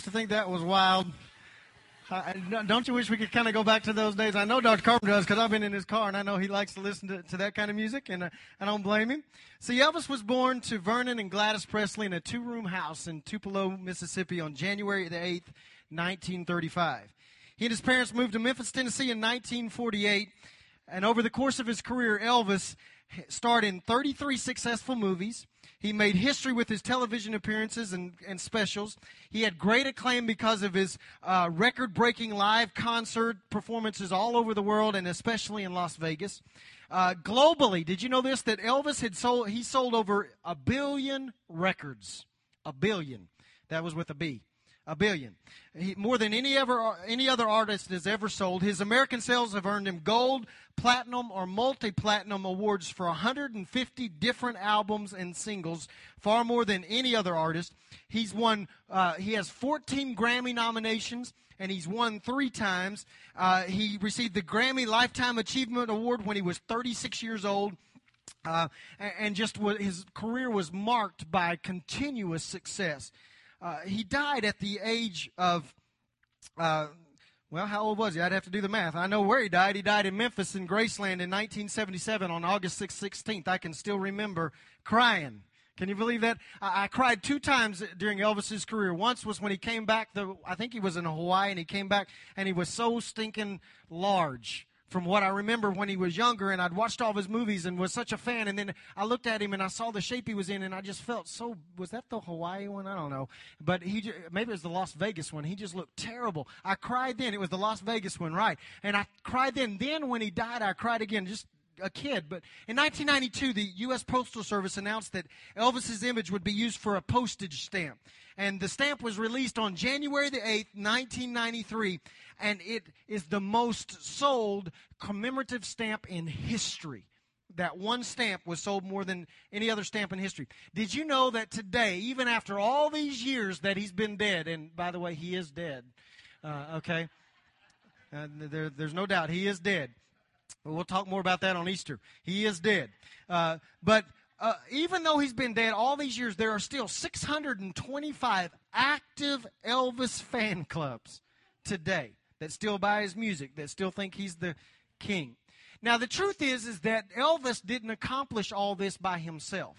Used to think that was wild? Don't you wish we could kind of go back to those days? I know Dr. Carpenter does because I've been in his car and I know he likes to listen to, to that kind of music, and uh, I don't blame him. See, Elvis was born to Vernon and Gladys Presley in a two room house in Tupelo, Mississippi on January the 8th, 1935. He and his parents moved to Memphis, Tennessee in 1948, and over the course of his career, Elvis starred in 33 successful movies. He made history with his television appearances and, and specials. He had great acclaim because of his uh, record breaking live concert performances all over the world and especially in Las Vegas. Uh, globally, did you know this? That Elvis had sold, he sold over a billion records. A billion. That was with a B a billion. He, more than any ever any other artist has ever sold. His American sales have earned him gold, platinum, or multi-platinum awards for 150 different albums and singles, far more than any other artist. He's won. Uh, he has 14 Grammy nominations. And he's won three times. Uh, he received the Grammy Lifetime Achievement Award when he was 36 years old. Uh, and just his career was marked by continuous success. Uh, he died at the age of, uh, well, how old was he? I'd have to do the math. I know where he died. He died in Memphis in Graceland in 1977 on August 16th. I can still remember crying. Can you believe that? I, I, cried two times during Elvis's career. Once was when he came back. The, I think he was in Hawaii, and he came back, and he was so stinking large from what I remember when he was younger, and I'd watched all of his movies and was such a fan. And then I looked at him and I saw the shape he was in, and I just felt so. Was that the Hawaii one? I don't know, but he maybe it was the Las Vegas one. He just looked terrible. I cried then. It was the Las Vegas one, right? And I cried then. Then when he died, I cried again. Just a kid. But in 1992, the U.S. Postal Service announced that Elvis's image would be used for a postage stamp. And the stamp was released on January the 8th, 1993 and it is the most sold commemorative stamp in history. That one stamp was sold more than any other stamp in history. Did you know that today, even after all these years that he's been dead, and by the way, he is dead, uh, okay? Uh, there, there's no doubt he is dead. We'll talk more about that on Easter. He is dead. Uh, but uh, even though he's been dead all these years, there are still 625 active Elvis fan clubs today that still buy his music, that still think he's the king. Now, the truth is, is that Elvis didn't accomplish all this by himself.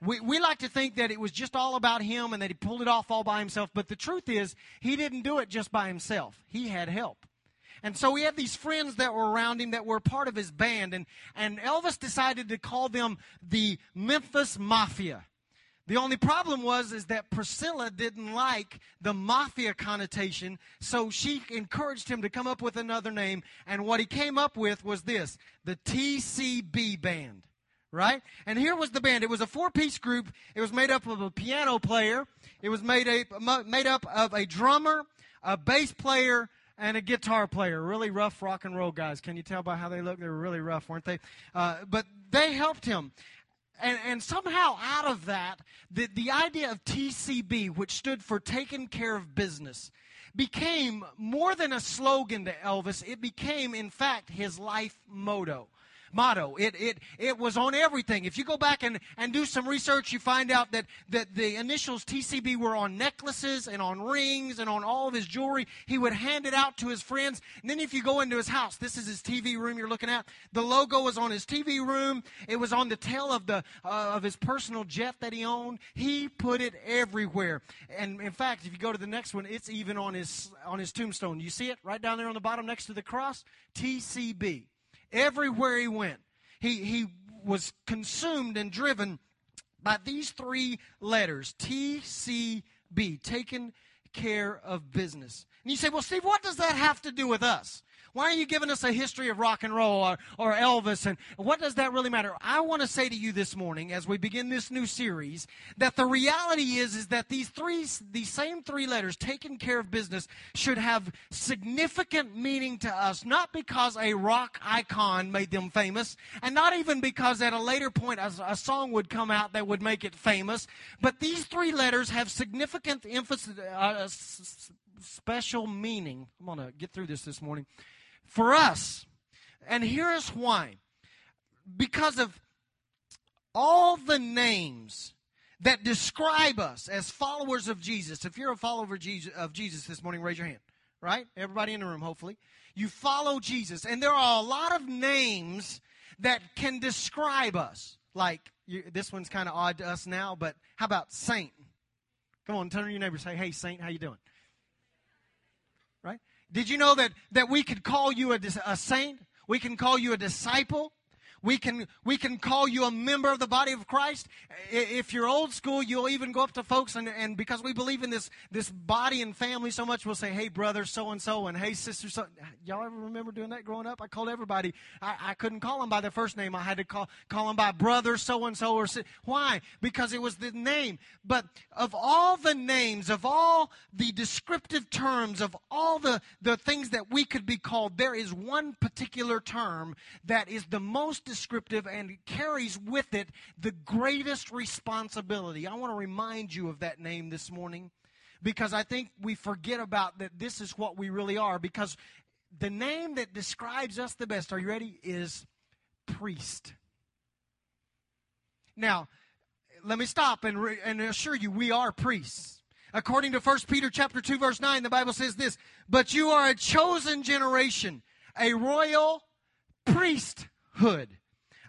We, we like to think that it was just all about him and that he pulled it off all by himself, but the truth is, he didn't do it just by himself. He had help. And so he had these friends that were around him that were part of his band, and, and Elvis decided to call them the Memphis Mafia. The only problem was is that Priscilla didn't like the mafia connotation, so she encouraged him to come up with another name, and what he came up with was this, the TCB band. Right? And here was the band. It was a four-piece group. It was made up of a piano player. It was made a, made up of a drummer, a bass player, and a guitar player. Really rough rock and roll guys. Can you tell by how they look? They were really rough, weren't they? Uh, but they helped him. And, and somehow out of that, the, the idea of TCB, which stood for taking care of business, became more than a slogan to Elvis. It became, in fact, his life motto motto. It, it, it was on everything. If you go back and, and do some research, you find out that, that the initials TCB were on necklaces and on rings and on all of his jewelry. He would hand it out to his friends. And then if you go into his house, this is his TV room you're looking at. The logo was on his TV room. It was on the tail of, the, uh, of his personal jet that he owned. He put it everywhere. And in fact, if you go to the next one, it's even on his, on his tombstone. You see it right down there on the bottom next to the cross? TCB. Everywhere he went, he, he was consumed and driven by these three letters TCB, taken care of business. And you say, well, Steve, what does that have to do with us? Why are you giving us a history of rock and roll or, or Elvis? And what does that really matter? I want to say to you this morning, as we begin this new series, that the reality is, is that these three, these same three letters, taking care of business, should have significant meaning to us, not because a rock icon made them famous, and not even because at a later point a, a song would come out that would make it famous, but these three letters have significant emphasis, uh, special meaning. I'm going to get through this this morning for us. And here's why because of all the names that describe us as followers of Jesus. If you're a follower of Jesus this morning, raise your hand. Right? Everybody in the room, hopefully. You follow Jesus. And there are a lot of names that can describe us. Like, you, this one's kind of odd to us now, but how about saint? Come on, turn to your neighbor say, hey, saint, how you doing? Did you know that, that we could call you a, a saint? We can call you a disciple. We can, we can call you a member of the body of Christ. If you're old school, you'll even go up to folks, and, and because we believe in this, this body and family so much, we'll say, hey, brother so and so, and hey, sister so. Y'all ever remember doing that growing up? I called everybody. I, I couldn't call them by their first name. I had to call, call them by brother so and so. or Why? Because it was the name. But of all the names, of all the descriptive terms, of all the, the things that we could be called, there is one particular term that is the most descriptive and carries with it the greatest responsibility. I want to remind you of that name this morning because I think we forget about that this is what we really are because the name that describes us the best, are you ready, is priest. Now, let me stop and, re- and assure you we are priests. According to 1 Peter chapter 2 verse 9, the Bible says this, "But you are a chosen generation, a royal priesthood."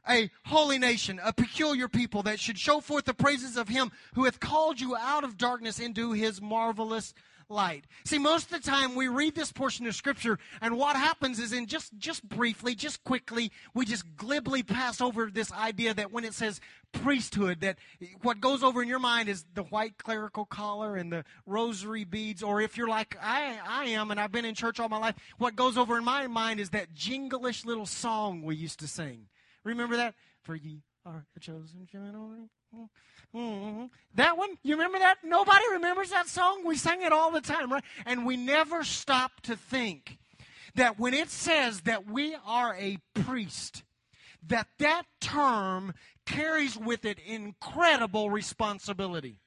A holy nation, a peculiar people that should show forth the praises of him who hath called you out of darkness into his marvelous light. See, most of the time we read this portion of scripture and what happens is in just just briefly, just quickly, we just glibly pass over this idea that when it says priesthood that what goes over in your mind is the white clerical collar and the rosary beads or if you're like I I am and I've been in church all my life, what goes over in my mind is that jinglish little song we used to sing. Remember that? For ye are a chosen generation. Mm-hmm. That one? You remember that? Nobody remembers that song? We sang it all the time, right? And we never stop to think that when it says that we are a priest, that that term carries with it incredible responsibility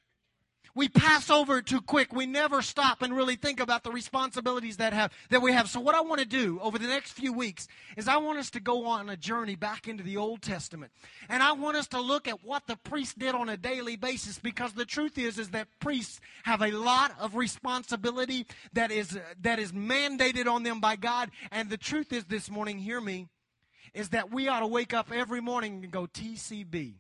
we pass over too quick. We never stop and really think about the responsibilities that have that we have. So what I want to do over the next few weeks is I want us to go on a journey back into the Old Testament. And I want us to look at what the priests did on a daily basis because the truth is is that priests have a lot of responsibility that is that is mandated on them by God. And the truth is this morning, hear me, is that we ought to wake up every morning and go TCB.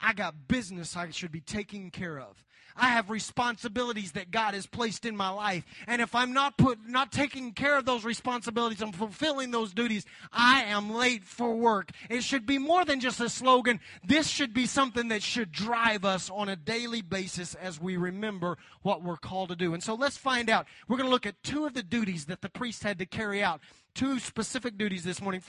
I got business I should be taking care of. I have responsibilities that God has placed in my life. And if I'm not put not taking care of those responsibilities and fulfilling those duties, I am late for work. It should be more than just a slogan. This should be something that should drive us on a daily basis as we remember what we're called to do. And so let's find out. We're going to look at two of the duties that the priest had to carry out two specific duties this morning.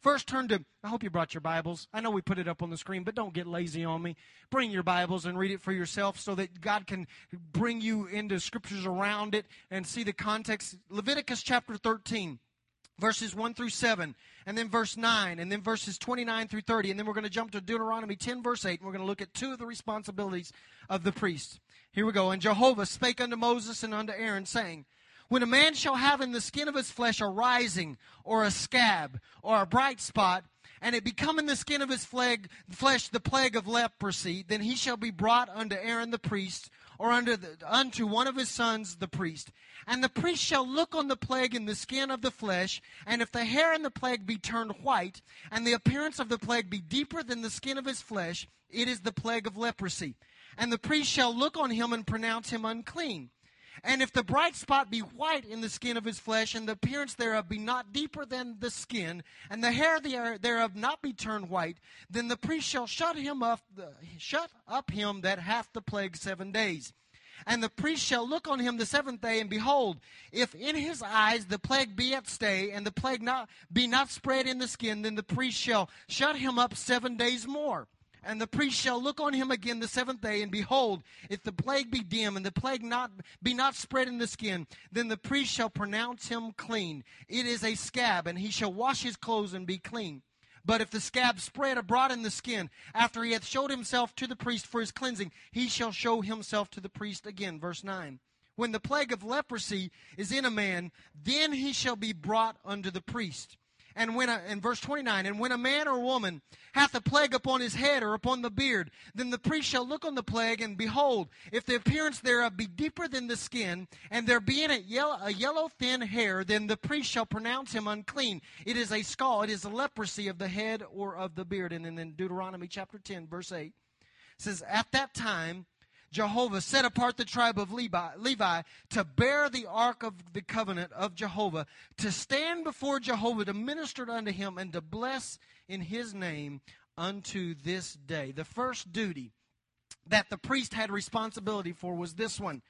First, turn to, I hope you brought your Bibles. I know we put it up on the screen, but don't get lazy on me. Bring your Bibles and read it for yourself so that God can bring you into scriptures around it and see the context. Leviticus chapter 13 verses 1 through 7, and then verse 9, and then verses 29 through 30, and then we're going to jump to Deuteronomy 10, verse 8, and we're going to look at two of the responsibilities of the priest. Here we go. And Jehovah spake unto Moses and unto Aaron, saying, when a man shall have in the skin of his flesh a rising, or a scab, or a bright spot, and it become in the skin of his flesh the plague of leprosy, then he shall be brought unto Aaron the priest, or unto, the, unto one of his sons the priest. And the priest shall look on the plague in the skin of the flesh, and if the hair in the plague be turned white, and the appearance of the plague be deeper than the skin of his flesh, it is the plague of leprosy. And the priest shall look on him and pronounce him unclean. And if the bright spot be white in the skin of his flesh, and the appearance thereof be not deeper than the skin, and the hair thereof not be turned white, then the priest shall shut him up, shut up him that hath the plague seven days. And the priest shall look on him the seventh day, and behold, if in his eyes the plague be at stay, and the plague not be not spread in the skin, then the priest shall shut him up seven days more. And the priest shall look on him again the seventh day, and behold, if the plague be dim, and the plague not be not spread in the skin, then the priest shall pronounce him clean. It is a scab, and he shall wash his clothes and be clean. But if the scab spread abroad in the skin, after he hath showed himself to the priest for his cleansing, he shall show himself to the priest again. Verse 9. When the plague of leprosy is in a man, then he shall be brought unto the priest and when a, in verse 29 and when a man or woman hath a plague upon his head or upon the beard then the priest shall look on the plague and behold if the appearance thereof be deeper than the skin and there be in it yellow, a yellow thin hair then the priest shall pronounce him unclean. It is a scall it is a leprosy of the head or of the beard. And then in deuteronomy chapter 10 verse 8 says at that time Jehovah set apart the tribe of Levi, Levi, to bear the ark of the covenant of Jehovah, to stand before Jehovah, to minister unto him, and to bless in his name unto this day. The first duty that the priest had responsibility for was this one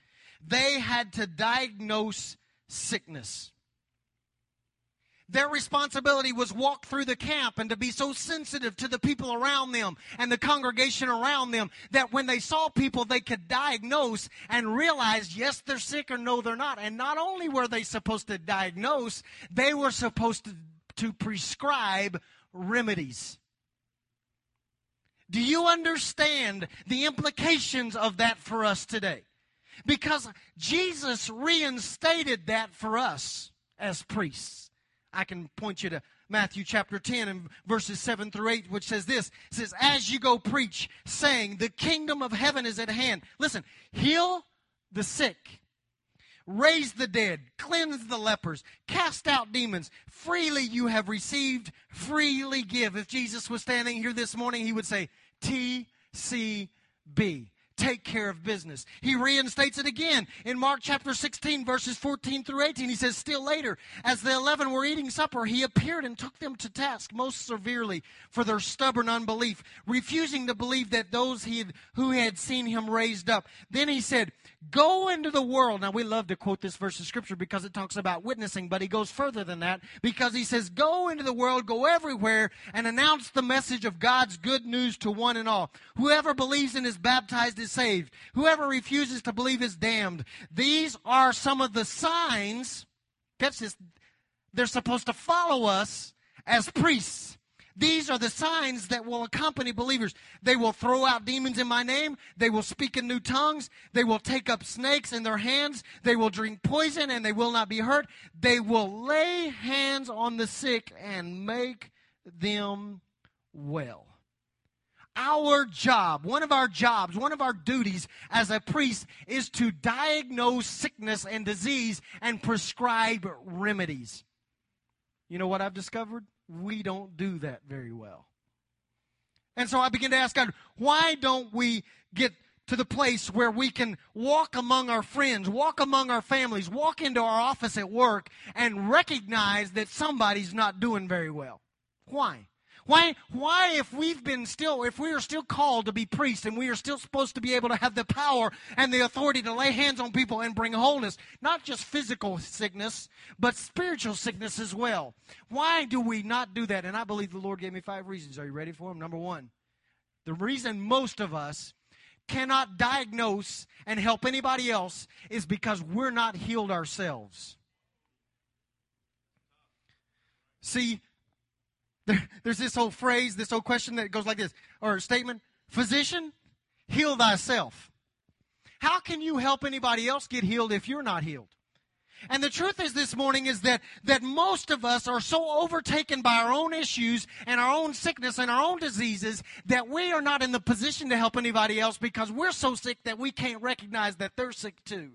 they had to diagnose sickness. Their responsibility was walk through the camp and to be so sensitive to the people around them and the congregation around them that when they saw people, they could diagnose and realize, yes, they're sick or no, they're not. And not only were they supposed to diagnose, they were supposed to, to prescribe remedies. Do you understand the implications of that for us today? Because Jesus reinstated that for us as priests. I can point you to Matthew chapter 10 and verses 7 through 8, which says this. It says, As you go preach, saying, The kingdom of heaven is at hand. Listen, heal the sick, raise the dead, cleanse the lepers, cast out demons. Freely you have received, freely give. If Jesus was standing here this morning, he would say, TCB take care of business. He reinstates it again in Mark chapter 16, verses 14 through 18. He says, Still later, as the eleven were eating supper, he appeared and took them to task most severely for their stubborn unbelief, refusing to believe that those he had, who had seen him raised up. Then he said, Go into the world. Now, we love to quote this verse of scripture because it talks about witnessing, but he goes further than that because he says, Go into the world, go everywhere, and announce the message of God's good news to one and all. Whoever believes and is baptized saved. Whoever refuses to believe is damned. These are some of the signs, catch this, they're supposed to follow us as priests. These are the signs that will accompany believers. They will throw out demons in my name. They will speak in new tongues. They will take up snakes in their hands. They will drink poison and they will not be hurt. They will lay hands on the sick and make them well. Our job, one of our jobs, one of our duties as a priest is to diagnose sickness and disease and prescribe remedies. You know what I've discovered? we don't do that very well. And so I begin to ask God, why don't we get to the place where we can walk among our friends, walk among our families, walk into our office at work, and recognize that somebody's not doing very well? Why? Why, why, if we've been still, if we are still called to be priests and we are still supposed to be able to have the power and the authority to lay hands on people and bring wholeness, not just physical sickness, but spiritual sickness as well? Why do we not do that? And I believe the Lord gave me five reasons. Are you ready for them? Number one, the reason most of us cannot diagnose and help anybody else is because we're not healed ourselves. See, there, there's this whole phrase, this whole question that goes like this, or statement Physician, heal thyself. How can you help anybody else get healed if you're not healed? And the truth is this morning is that, that most of us are so overtaken by our own issues and our own sickness and our own diseases that we are not in the position to help anybody else because we're so sick that we can't recognize that they're sick too.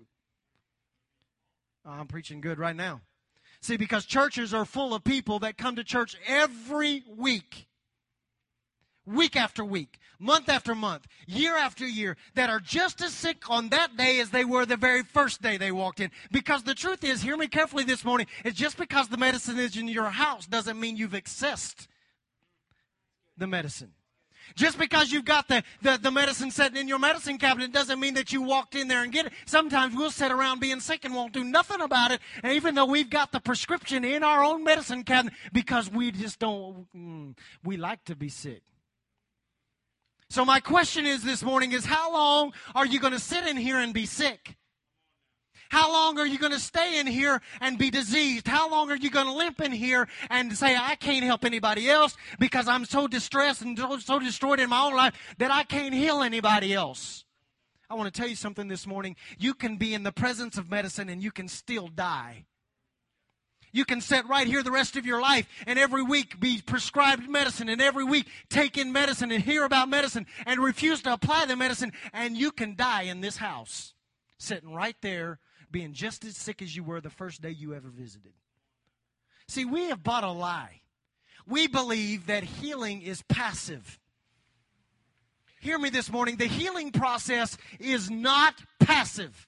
Oh, I'm preaching good right now. See, because churches are full of people that come to church every week, week after week, month after month, year after year, that are just as sick on that day as they were the very first day they walked in. Because the truth is, hear me carefully this morning, it's just because the medicine is in your house doesn't mean you've accessed the medicine. Just because you've got the, the, the, medicine sitting in your medicine cabinet doesn't mean that you walked in there and get it. Sometimes we'll sit around being sick and won't do nothing about it, even though we've got the prescription in our own medicine cabinet because we just don't, mm, we like to be sick. So my question is this morning is how long are you going to sit in here and be sick? How long are you going to stay in here and be diseased? How long are you going to limp in here and say, I can't help anybody else because I'm so distressed and so, destroyed in my own life that I can't heal anybody else? I want to tell you something this morning. You can be in the presence of medicine and you can still die. You can sit right here the rest of your life and every week be prescribed medicine and every week take in medicine and hear about medicine and refuse to apply the medicine and you can die in this house sitting right there being just as sick as you were the first day you ever visited. See, we have bought a lie. We believe that healing is passive. Hear me this morning. The healing process is not passive.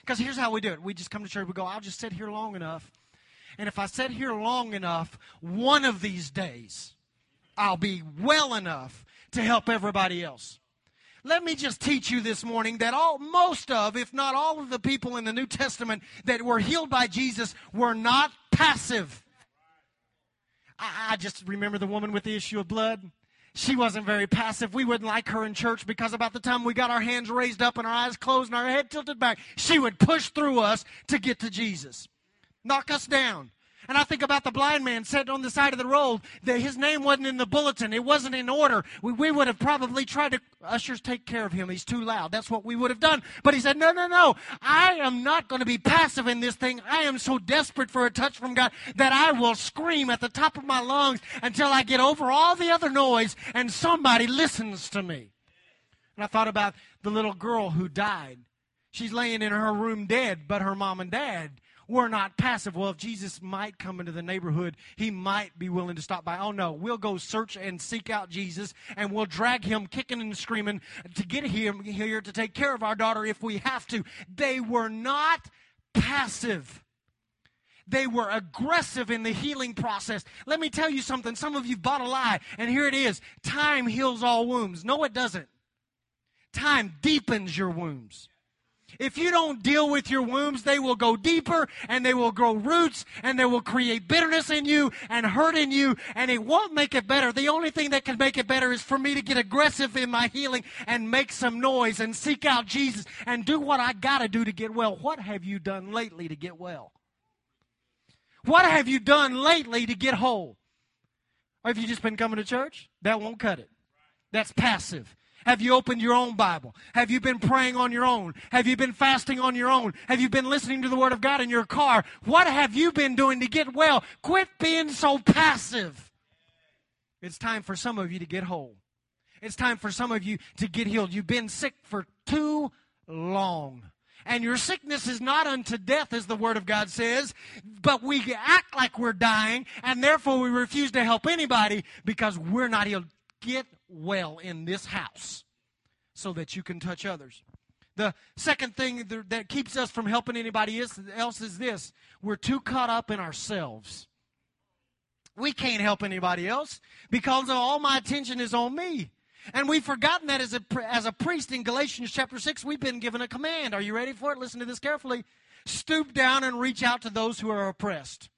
Because here's how we do it we just come to church, we go, I'll just sit here long enough. And if I sit here long enough, one of these days, I'll be well enough to help everybody else. Let me just teach you this morning that all, most of, if not all of the people in the New Testament that were healed by Jesus were not passive. I, I just remember the woman with the issue of blood. She wasn't very passive. We wouldn't like her in church because about the time we got our hands raised up and our eyes closed and our head tilted back, she would push through us to get to Jesus. Knock us down. And I think about the blind man sitting on the side of the road. That his name wasn't in the bulletin. It wasn't in order. We, we would have probably tried to, ushers, take care of him. He's too loud. That's what we would have done. But he said, no, no, no. I am not going to be passive in this thing. I am so desperate for a touch from God that I will scream at the top of my lungs until I get over all the other noise and somebody listens to me. And I thought about the little girl who died. She's laying in her room dead, but her mom and dad we're not passive. Well, if Jesus might come into the neighborhood, he might be willing to stop by. Oh, no. We'll go search and seek out Jesus, and we'll drag him kicking and screaming to get him here to take care of our daughter if we have to. They were not passive. They were aggressive in the healing process. Let me tell you something. Some of you bought a lie, and here it is. Time heals all wounds. No, it doesn't. Time deepens your wounds. If you don't deal with your wounds, they will go deeper and they will grow roots and they will create bitterness in you and hurt in you and it won't make it better. The only thing that can make it better is for me to get aggressive in my healing and make some noise and seek out Jesus and do what I got to do to get well. What have you done lately to get well? What have you done lately to get whole? Or have you just been coming to church? That won't cut it. That's passive. Have you opened your own Bible? Have you been praying on your own? Have you been fasting on your own? Have you been listening to the Word of God in your car? What have you been doing to get well? Quit being so passive. It's time for some of you to get whole. It's time for some of you to get healed. You've been sick for too long. And your sickness is not unto death, as the Word of God says, but we act like we're dying, and therefore we refuse to help anybody because we're not healed. Get well in this house so that you can touch others. The second thing that keeps us from helping anybody else is this we're too caught up in ourselves. We can't help anybody else because all my attention is on me. And we've forgotten that as a, as a priest in Galatians chapter 6, we've been given a command. Are you ready for it? Listen to this carefully. Stoop down and reach out to those who are oppressed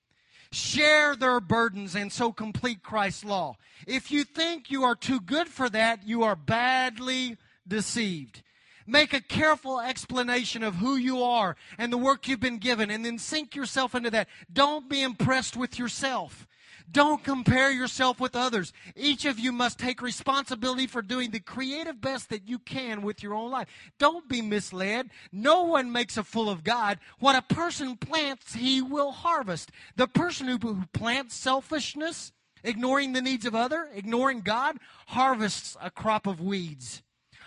share their burdens and so complete Christ's law. If you think you are too good for that, you are badly deceived. Make a careful explanation of who you are and the work you've been given, and then sink yourself into that. Don't be impressed with yourself. Don't compare yourself with others. Each of you must take responsibility for doing the creative best that you can with your own life. Don't be misled. No one makes a fool of God. What a person plants, he will harvest. The person who, who plants selfishness, ignoring the needs of other, ignoring God, harvests a crop of weeds.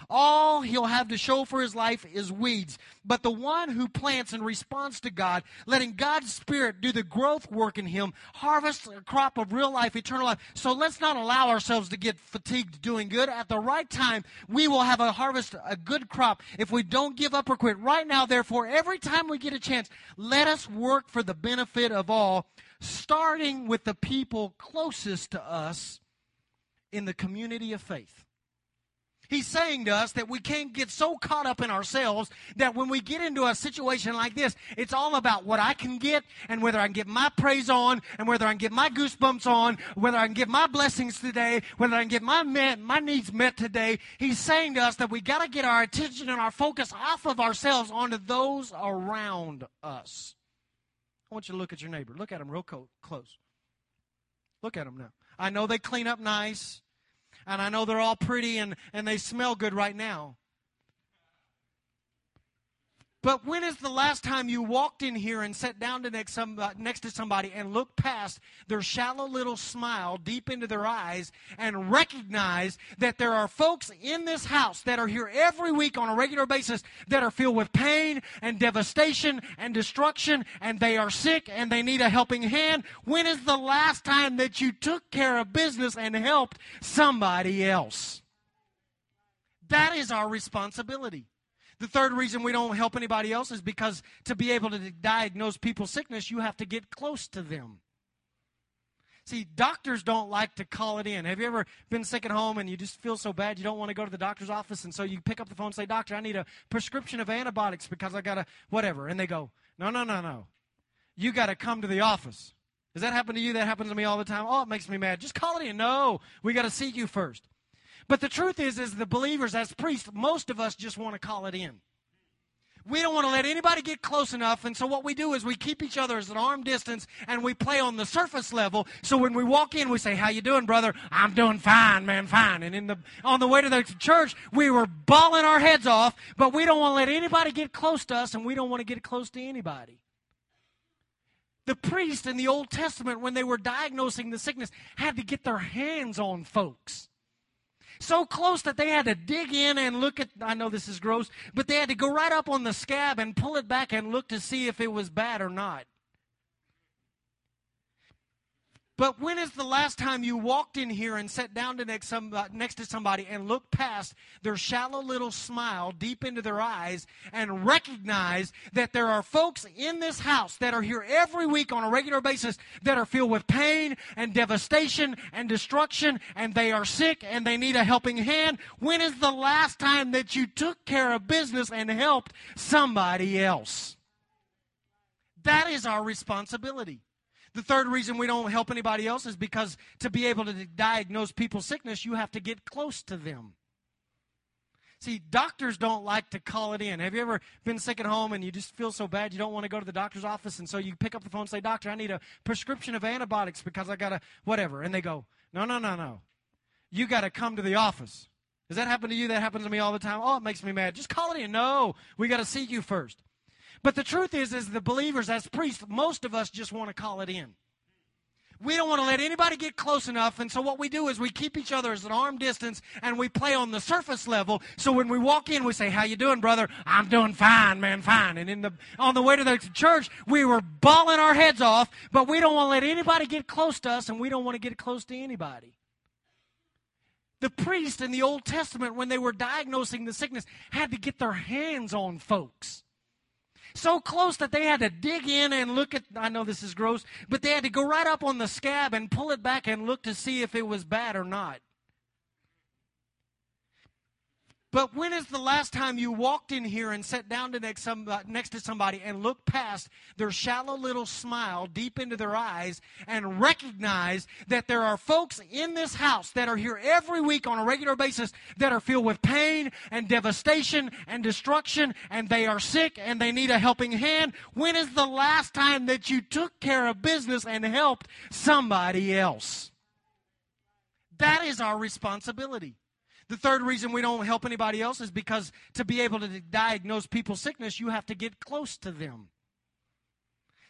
All he'll have to show for his life is weeds. But the one who plants in response to God, letting God's Spirit do the growth work in him, harvests a crop of real life, eternal life. So let's not allow ourselves to get fatigued doing good. At the right time, we will have a harvest, a good crop if we don't give up or quit. Right now, therefore, every time we get a chance, let us work for the benefit of all, starting with the people closest to us in the community of faith. He's saying to us that we can't get so caught up in ourselves that when we get into a situation like this, it's all about what I can get and whether I can get my praise on and whether I can get my goosebumps on, whether I can get my blessings today, whether I can get my met, my needs met today. He's saying to us that we got to get our attention and our focus off of ourselves onto those around us. I want you to look at your neighbor. Look at him real co- close. Look at him now. I know they clean up nice and I know they're all pretty and, and they smell good right now. But when is the last time you walked in here and sat down to next, some, uh, next to somebody and looked past their shallow little smile deep into their eyes and recognized that there are folks in this house that are here every week on a regular basis that are filled with pain and devastation and destruction and they are sick and they need a helping hand? When is the last time that you took care of business and helped somebody else? That is our responsibility. The third reason we don't help anybody else is because to be able to diagnose people's sickness, you have to get close to them. See, doctors don't like to call it in. Have you ever been sick at home and you just feel so bad you don't want to go to the doctor's office? And so you pick up the phone and say, Doctor, I need a prescription of antibiotics because I got a whatever. And they go, No, no, no, no. You got to come to the office. Does that happen to you? That happens to me all the time. Oh, it makes me mad. Just call it in. No, we got to see you first. But the truth is, as the believers, as priests, most of us just want to call it in. We don't want to let anybody get close enough, and so what we do is we keep each other at an arm distance and we play on the surface level. So when we walk in, we say, "How you doing, brother?" "I'm doing fine, man, fine." And in the on the way to the church, we were bawling our heads off, but we don't want to let anybody get close to us, and we don't want to get close to anybody. The priest in the Old Testament, when they were diagnosing the sickness, had to get their hands on folks so close that they had to dig in and look at I know this is gross, but they had to go right up on the scab and pull it back and look to see if it was bad or not. But when is the last time you walked in here and sat down to next, uh, next to somebody and looked past their shallow little smile deep into their eyes and recognized that there are folks in this house that are here every week on a regular basis that are filled with pain and devastation and destruction and they are sick and they need a helping hand? When is the last time that you took care of business and helped somebody else? That is our responsibility. The third reason we don't help anybody else is because to be able to diagnose people's sickness, you have to get close to them. See, doctors don't like to call it in. Have you ever been sick at home and you just feel so bad you don't want to go to the doctor's office? And so you pick up the phone and say, Doctor, I need a prescription of antibiotics because I got a whatever. And they go, No, no, no, no. You got to come to the office. Does that happen to you? That happens to me all the time. Oh, it makes me mad. Just call it in. No, we got to see you first. But the truth is, as the believers, as priests, most of us just want to call it in. We don't want to let anybody get close enough, and so what we do is we keep each other at an arm distance and we play on the surface level. So when we walk in, we say, "How you doing, brother?" "I'm doing fine, man, fine." And in the on the way to the church, we were bawling our heads off, but we don't want to let anybody get close to us, and we don't want to get close to anybody. The priest in the Old Testament, when they were diagnosing the sickness, had to get their hands on folks so close that they had to dig in and look at I know this is gross, but they had to go right up on the scab and pull it back and look to see if it was bad or not. But when is the last time you walked in here and sat down to next, uh, next to somebody and looked past their shallow little smile deep into their eyes and recognized that there are folks in this house that are here every week on a regular basis that are filled with pain and devastation and destruction and they are sick and they need a helping hand? When is the last time that you took care of business and helped somebody else? That is our responsibility. The third reason we don't help anybody else is because to be able to diagnose people's sickness, you have to get close to them.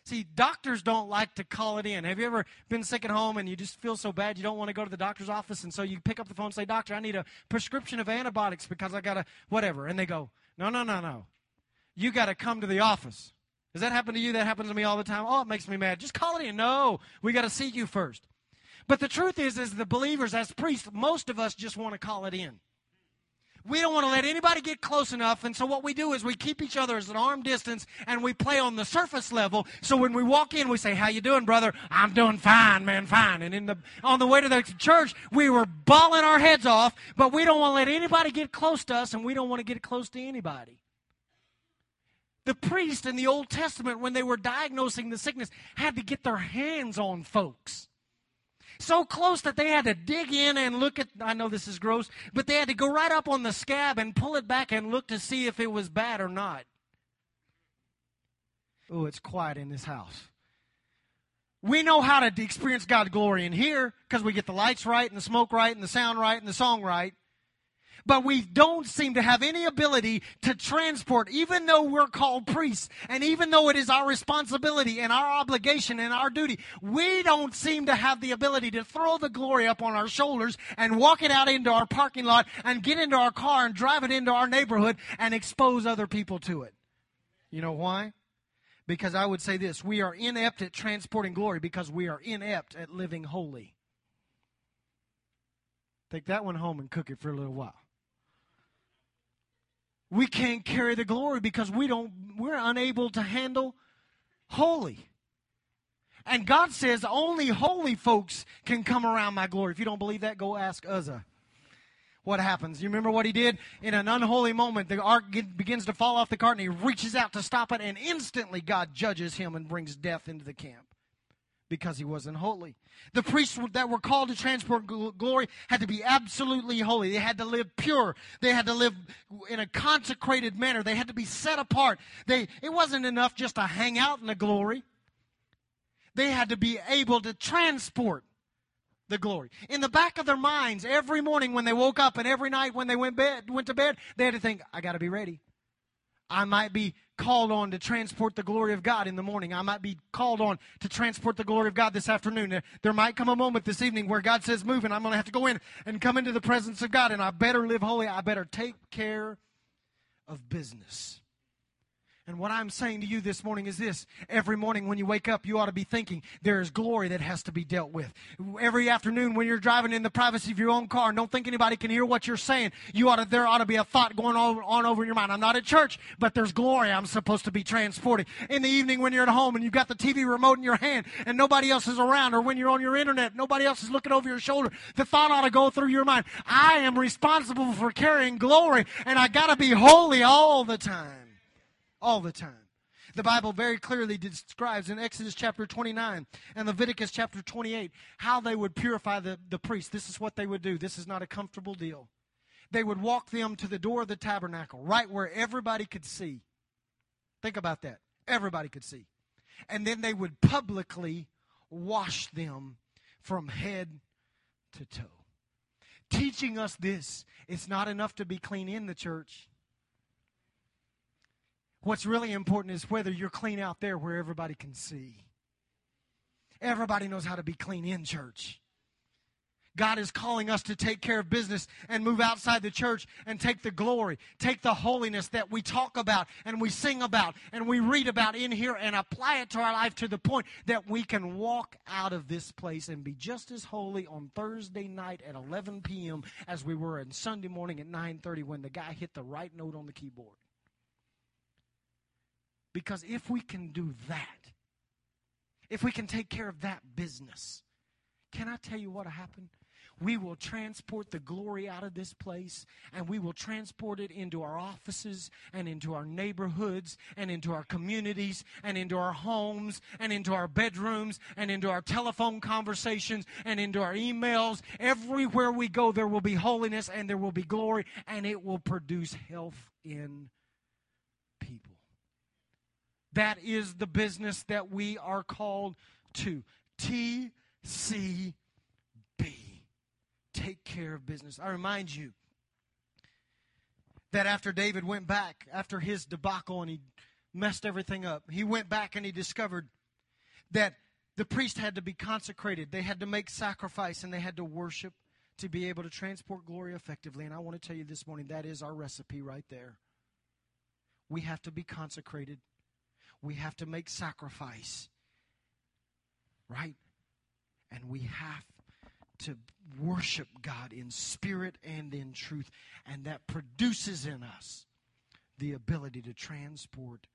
See, doctors don't like to call it in. Have you ever been sick at home and you just feel so bad you don't want to go to the doctor's office? And so you pick up the phone and say, Doctor, I need a prescription of antibiotics because I got a whatever. And they go, No, no, no, no. You got to come to the office. Does that happen to you? That happens to me all the time. Oh, it makes me mad. Just call it in. No, we got to see you first. But the truth is, as the believers, as priests, most of us just want to call it in. We don't want to let anybody get close enough, and so what we do is we keep each other as an arm distance, and we play on the surface level. So when we walk in, we say, "How you doing, brother?" "I'm doing fine, man, fine." And in the on the way to the church, we were bawling our heads off, but we don't want to let anybody get close to us, and we don't want to get close to anybody. The priest in the Old Testament, when they were diagnosing the sickness, had to get their hands on folks so close that they had to dig in and look at I know this is gross, but they had to go right up on the scab and pull it back and look to see if it was bad or not. Oh, it's quiet in this house. We know how to experience God's glory in here because we get the lights right and the smoke right and the sound right and the song right but we don't seem to have any ability to transport, even though we're called priests, and even though it is our responsibility and our obligation and our duty, we don't seem to have the ability to throw the glory up on our shoulders and walk it out into our parking lot and get into our car and drive it into our neighborhood and expose other people to it. You know why? Because I would say this we are inept at transporting glory because we are inept at living holy. Take that one home and cook it for a little while we can't carry the glory because we don't we're unable to handle holy. And god says only holy folks can come around my glory. If you don't believe that go ask uzzah what happens. You remember what he did? In an unholy moment the ark begins to fall off the cart and he reaches out to stop it. And instantly god judges him and brings death into the camp because he wasn't holy. The priests that were called to transport glory had to be absolutely holy. They had to live pure. They had to live in a consecrated manner. They had to be set apart. They, it wasn't enough just to hang out in the glory. They had to be able to transport the glory. In the back of their minds, every morning when they woke up and every night when they went, bed, went to bed, they had to think, I got to be ready. I might be called on to transport the glory of God in the morning. I might be called on to transport the glory of God this afternoon. There might come a moment this evening where God says, Move, and I'm going to have to go in and come into the presence of God, and I better live holy. I better take care of business. And what I'm saying to you this morning is this every morning when you wake up, you ought to be thinking there is glory that has to be dealt with. Every afternoon when you're driving in the privacy of your own car don't think anybody can hear what you're saying, you ought to, there ought to be a thought going on, on over in your mind. I'm not at church, but there's glory I'm supposed to be transporting. In the evening when you're at home and you've got the TV remote in your hand and nobody else is around, or when you're on your internet, nobody else is looking over your shoulder, the thought ought to go through your mind. I am responsible for carrying glory and I got to be holy all the time all the time. The Bible very clearly describes in Exodus chapter 29 and Leviticus chapter 28 how they would purify the, the priest. This is what they would do. This is not a comfortable deal. They would walk them to the door of the tabernacle, right where everybody could see. Think about that. Everybody could see. And then they would publicly wash them from head to toe. Teaching us this it's not enough to be clean in the church. What's really important is whether you're clean out there where everybody can see. Everybody knows how to be clean in church. God is calling us to take care of business and move outside the church and take the glory, take the holiness that we talk about and we sing about and we read about in here and apply it to our life to the point that we can walk out of this place and be just as holy on Thursday night at 11 p.m. as we were on Sunday morning at 9:30 when the guy hit the right note on the keyboard. Because if we can do that, if we can take care of that business, can I tell you what will happen? We will transport the glory out of this place and we will transport it into our offices and into our neighborhoods and into our communities and into our homes and into our bedrooms and into our telephone conversations and into our emails. Everywhere we go, there will be holiness and there will be glory and it will produce health in. That is the business that we are called to. TCB. Take care of business. I remind you that after David went back, after his debacle and he messed everything up, he went back and he discovered that the priest had to be consecrated. They had to make sacrifice and they had to worship to be able to transport glory effectively. And I want to tell you this morning that is our recipe right there. We have to be consecrated we have to make sacrifice. Right? And we have to worship God in spirit and in truth. And that produces in us the ability to transport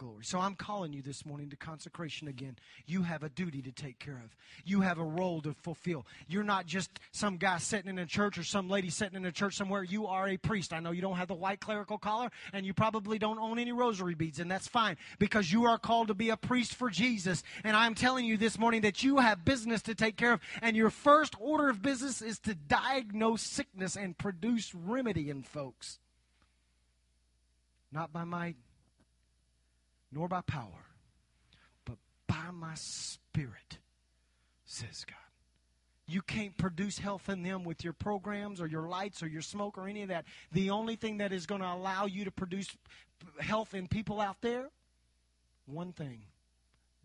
glory. So I'm calling you this morning to consecration again. You have a duty to take care of. You have a role to fulfill. You're not just some guy sitting in a church or some lady sitting in a church somewhere. You are a priest. I know you don't have the white clerical collar and you probably don't own any rosary beads, and that's fine because you are called to be a priest for Jesus. And I'm telling you this morning that you have business to take care of, and your first order of business is to diagnose sickness and produce remedy in folks. Not by might, nor by power, but by my spirit, says God. You can't produce health in them with your programs or your lights or your smoke or any of that. The only thing that is going to allow you to produce health in people out there, one thing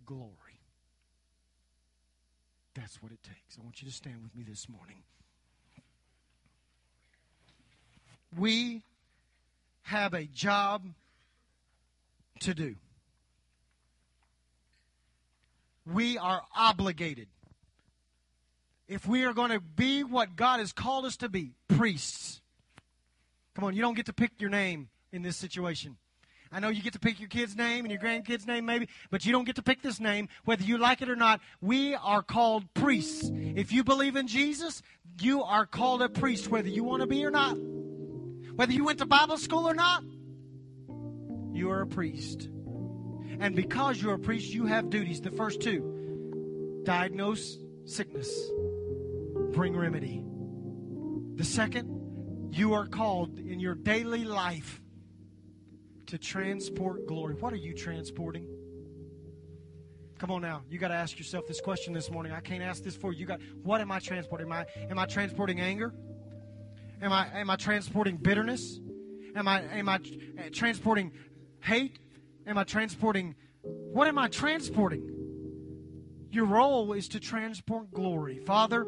glory. That's what it takes. I want you to stand with me this morning. We have a job to do. We are obligated. If we are going to be what God has called us to be, priests. Come on, you don't get to pick your name in this situation. I know you get to pick your kid's name and your grandkid's name, maybe, but you don't get to pick this name, whether you like it or not. We are called priests. If you believe in Jesus, you are called a priest, whether you want to be or not. Whether you went to Bible school or not, you are a priest. And because you're a priest, you have duties. The first two diagnose sickness, bring remedy. The second, you are called in your daily life to transport glory. What are you transporting? Come on now. You got to ask yourself this question this morning. I can't ask this for you. You got what am I transporting? Am I am I transporting anger? Am I am I transporting bitterness? Am I am I eh, transporting hate? Am I transporting? What am I transporting? Your role is to transport glory. Father,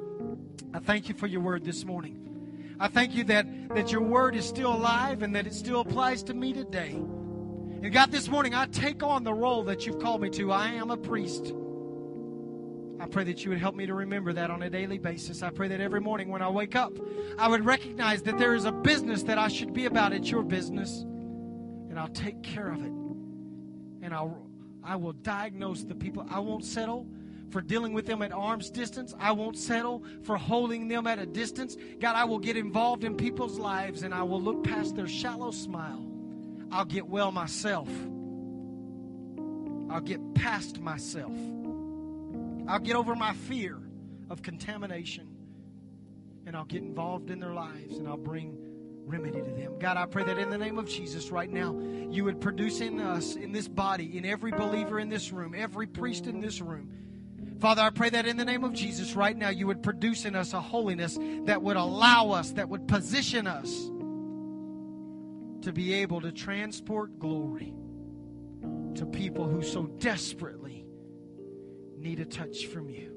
I thank you for your word this morning. I thank you that, that your word is still alive and that it still applies to me today. And God, this morning I take on the role that you've called me to. I am a priest. I pray that you would help me to remember that on a daily basis. I pray that every morning when I wake up, I would recognize that there is a business that I should be about. It's your business. And I'll take care of it. And I'll, I will diagnose the people. I won't settle for dealing with them at arm's distance. I won't settle for holding them at a distance. God, I will get involved in people's lives and I will look past their shallow smile. I'll get well myself. I'll get past myself. I'll get over my fear of contamination and I'll get involved in their lives and I'll bring remedy to them. God, I pray that in the name of Jesus right now, you would produce in us, in this body, in every believer in this room, every priest in this room. Father, I pray that in the name of Jesus right now, you would produce in us a holiness that would allow us, that would position us to be able to transport glory to people who so desperately need a touch from you.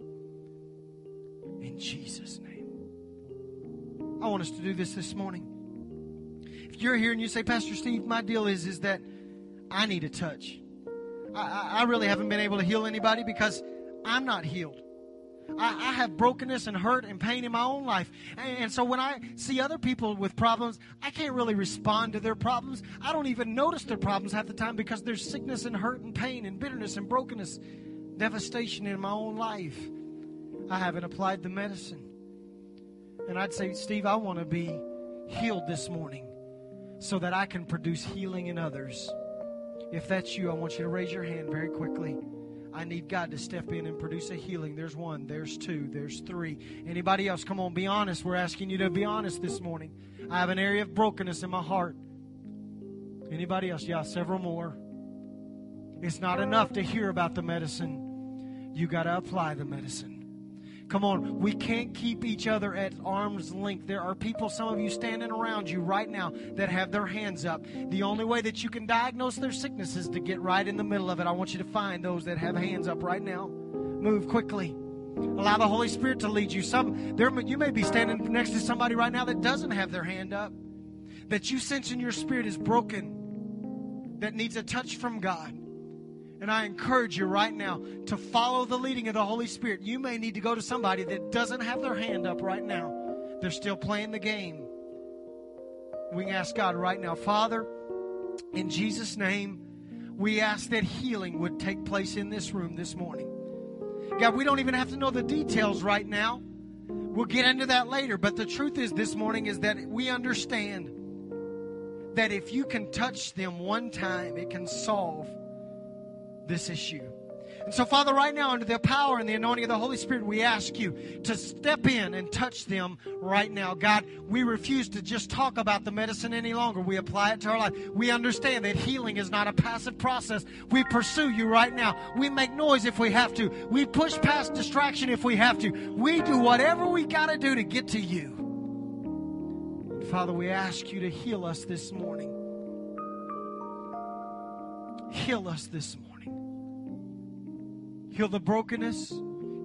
In Jesus' name. I want us to do this this morning. If you're here and you say, Pastor Steve, my deal is, is that I need a touch. I, I really haven't been able to heal anybody because I'm not healed. I, I, have brokenness and hurt and pain in my own life. And, and, so when I see other people with problems, I can't really respond to their problems. I don't even notice their problems half the time because there's sickness and hurt and pain and bitterness and brokenness devastation in my own life. I haven't applied the medicine. And I'd say, Steve, I want to be healed this morning so that I can produce healing in others. If that's you, I want you to raise your hand very quickly. I need God to step in and produce a healing. There's one, there's two, there's three. Anybody else? Come on, be honest. We're asking you to be honest this morning. I have an area of brokenness in my heart. Anybody else? Yeah, several more. It's not enough to hear about the medicine. You got to apply the medicine. Come on, we can't keep each other at arm's length. There are people, some of you standing around you right now, that have their hands up. The only way that you can diagnose their sickness is to get right in the middle of it. I want you to find those that have hands up right now. Move quickly. Allow the Holy Spirit to lead you. Some there you may be standing next to somebody right now that doesn't have their hand up. That you sense in your spirit is broken. That needs a touch from God. And I encourage you right now to follow the leading of the Holy Spirit. You may need to go to somebody that doesn't have their hand up right now. They're still playing the game. We ask God right now, Father, in Jesus' name, we ask that healing would take place in this room this morning. God, we don't even have to know the details right now. We'll get into that later. But the truth is, this morning, is that we understand that if you can touch them one time, it can solve this issue. And so, Father, right now, under the power and the anointing of the Holy Spirit, we ask you to step in and touch them right now. God, we refuse to just talk about the medicine any longer. We apply it to our life. We understand that healing is not a passive process. We pursue you right now. We make noise if we have to. We push past distraction if we have to. We do whatever we got to do to get to you. Father, we ask you to heal us this morning. Heal us this morning. Heal the brokenness,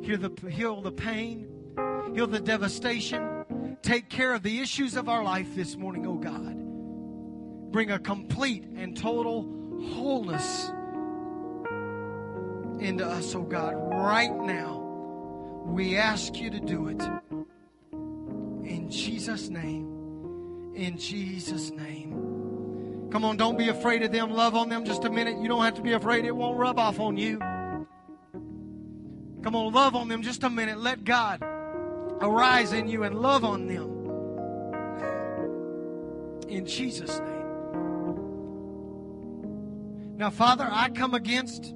heal the, heal the pain, heal the devastation. Take care of the issues of our life this morning, oh God. Bring a complete and total wholeness into us, oh God, right now. We ask you to do it. In Jesus' name. In Jesus' name. Come on, don't be afraid of them. Love on them just a minute. You don't have to be afraid. It won't rub off on you. Come on, love on them just a minute. Let God arise in you and love on them. In Jesus' name. Now, Father, I come against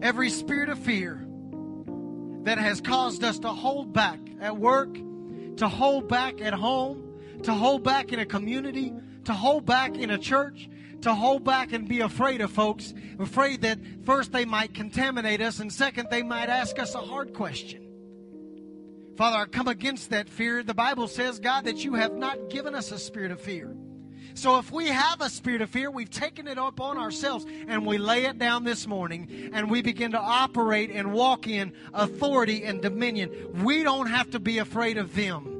every spirit of fear that has caused us to hold back at work, to hold back at home, to hold back in a community, to hold back in a church, to hold back and be afraid of folks, afraid that first they might contaminate us, and second, they might ask us a hard question. Father, I come against that fear. The Bible says, God, that you have not given us a spirit of fear. So if we have a spirit of fear, we've taken it up on ourselves and we lay it down this morning and we begin to operate and walk in authority and dominion. We don't have to be afraid of them.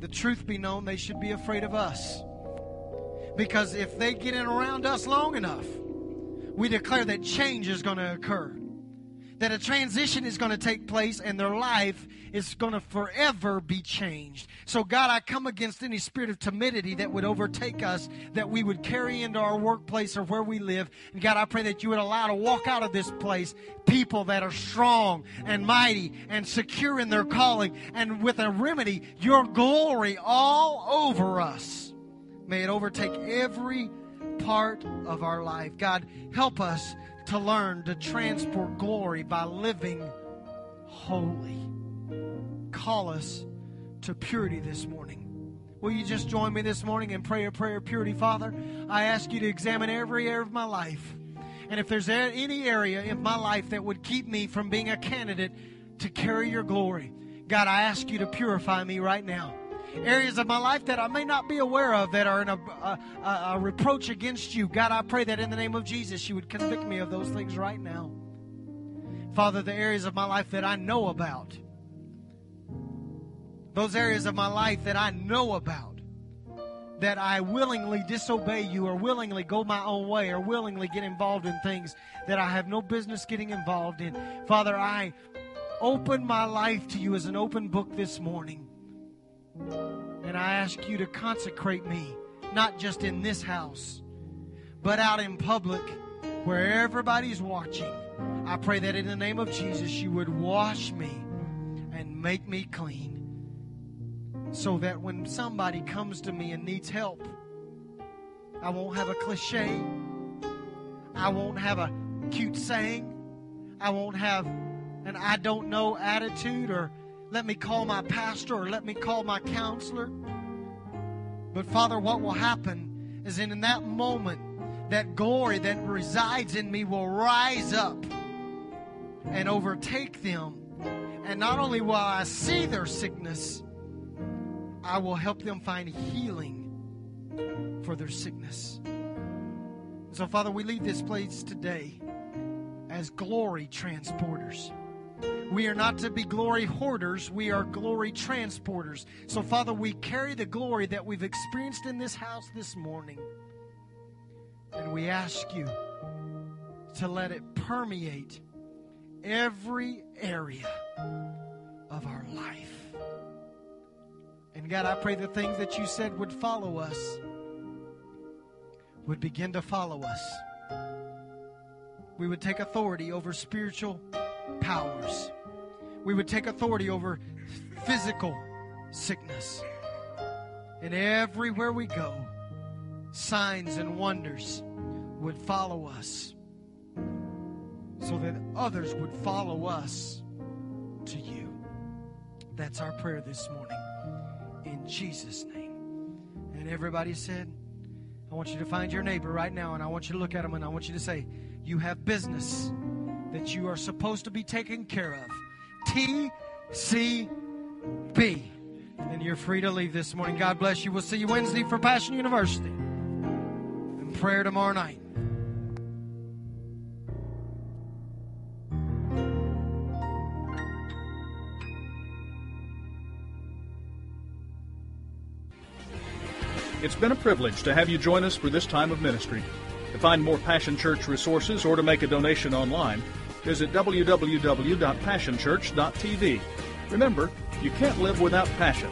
The truth be known, they should be afraid of us. Because if they get in around us long enough, we declare that change is going to occur. That a transition is going to take place and their life is going to forever be changed. So, God, I come against any spirit of timidity that would overtake us, that we would carry into our workplace or where we live. And, God, I pray that you would allow to walk out of this place people that are strong and mighty and secure in their calling and with a remedy, your glory all over us. May it overtake every part of our life. God, help us to learn to transport glory by living holy. Call us to purity this morning. Will you just join me this morning a prayer of purity, Father? I ask you to examine every area of my life. And if there's any area in my life that would keep me from being a candidate to carry your glory, God, I ask you to purify me right now areas of my life that I may not be aware of that are in a, a, a, reproach against you. God, I pray that in the name of Jesus, you would convict me of those things right now. Father, the areas of my life that I know about, those areas of my life that I know about, that I willingly disobey you or willingly go my own way or willingly get involved in things that I have no business getting involved in. Father, I open my life to you as an open book this morning. And I ask you to consecrate me, not just in this house, but out in public where everybody's watching. I pray that in the name of Jesus, you would wash me and make me clean so that when somebody comes to me and needs help, I won't have a cliche. I won't have a cute saying. I won't have an I don't know attitude or let me call my pastor or let me call my counselor. But Father, what will happen is in that moment, that glory that resides in me will rise up and overtake them. And not only will I see their sickness, I will help them find healing for their sickness. So, Father, we leave this place today as glory transporters. We are not to be glory hoarders, we are glory transporters. So, Father, we carry the glory that we've experienced in this house this morning. And we ask you to let it permeate every area of our life. And God, I pray the things that you said would follow us would begin to follow us. We would take authority over spiritual powers. We would take authority over physical sickness. And everywhere we go, signs and wonders would follow us so that others would follow us to you. That's our prayer this morning. In Jesus' name. And everybody said, I want you to find your neighbor right now and I want you to look at him and I want you to say, You have business that you are supposed to be taken care of. TCB. And you're free to leave this morning. God bless you. We'll see you Wednesday for Passion University and prayer tomorrow night. It's been a privilege to have you join us for this time of ministry. To find more Passion Church resources or to make a donation online, visit www.passionchurch.tv. Remember, you can't live without passion.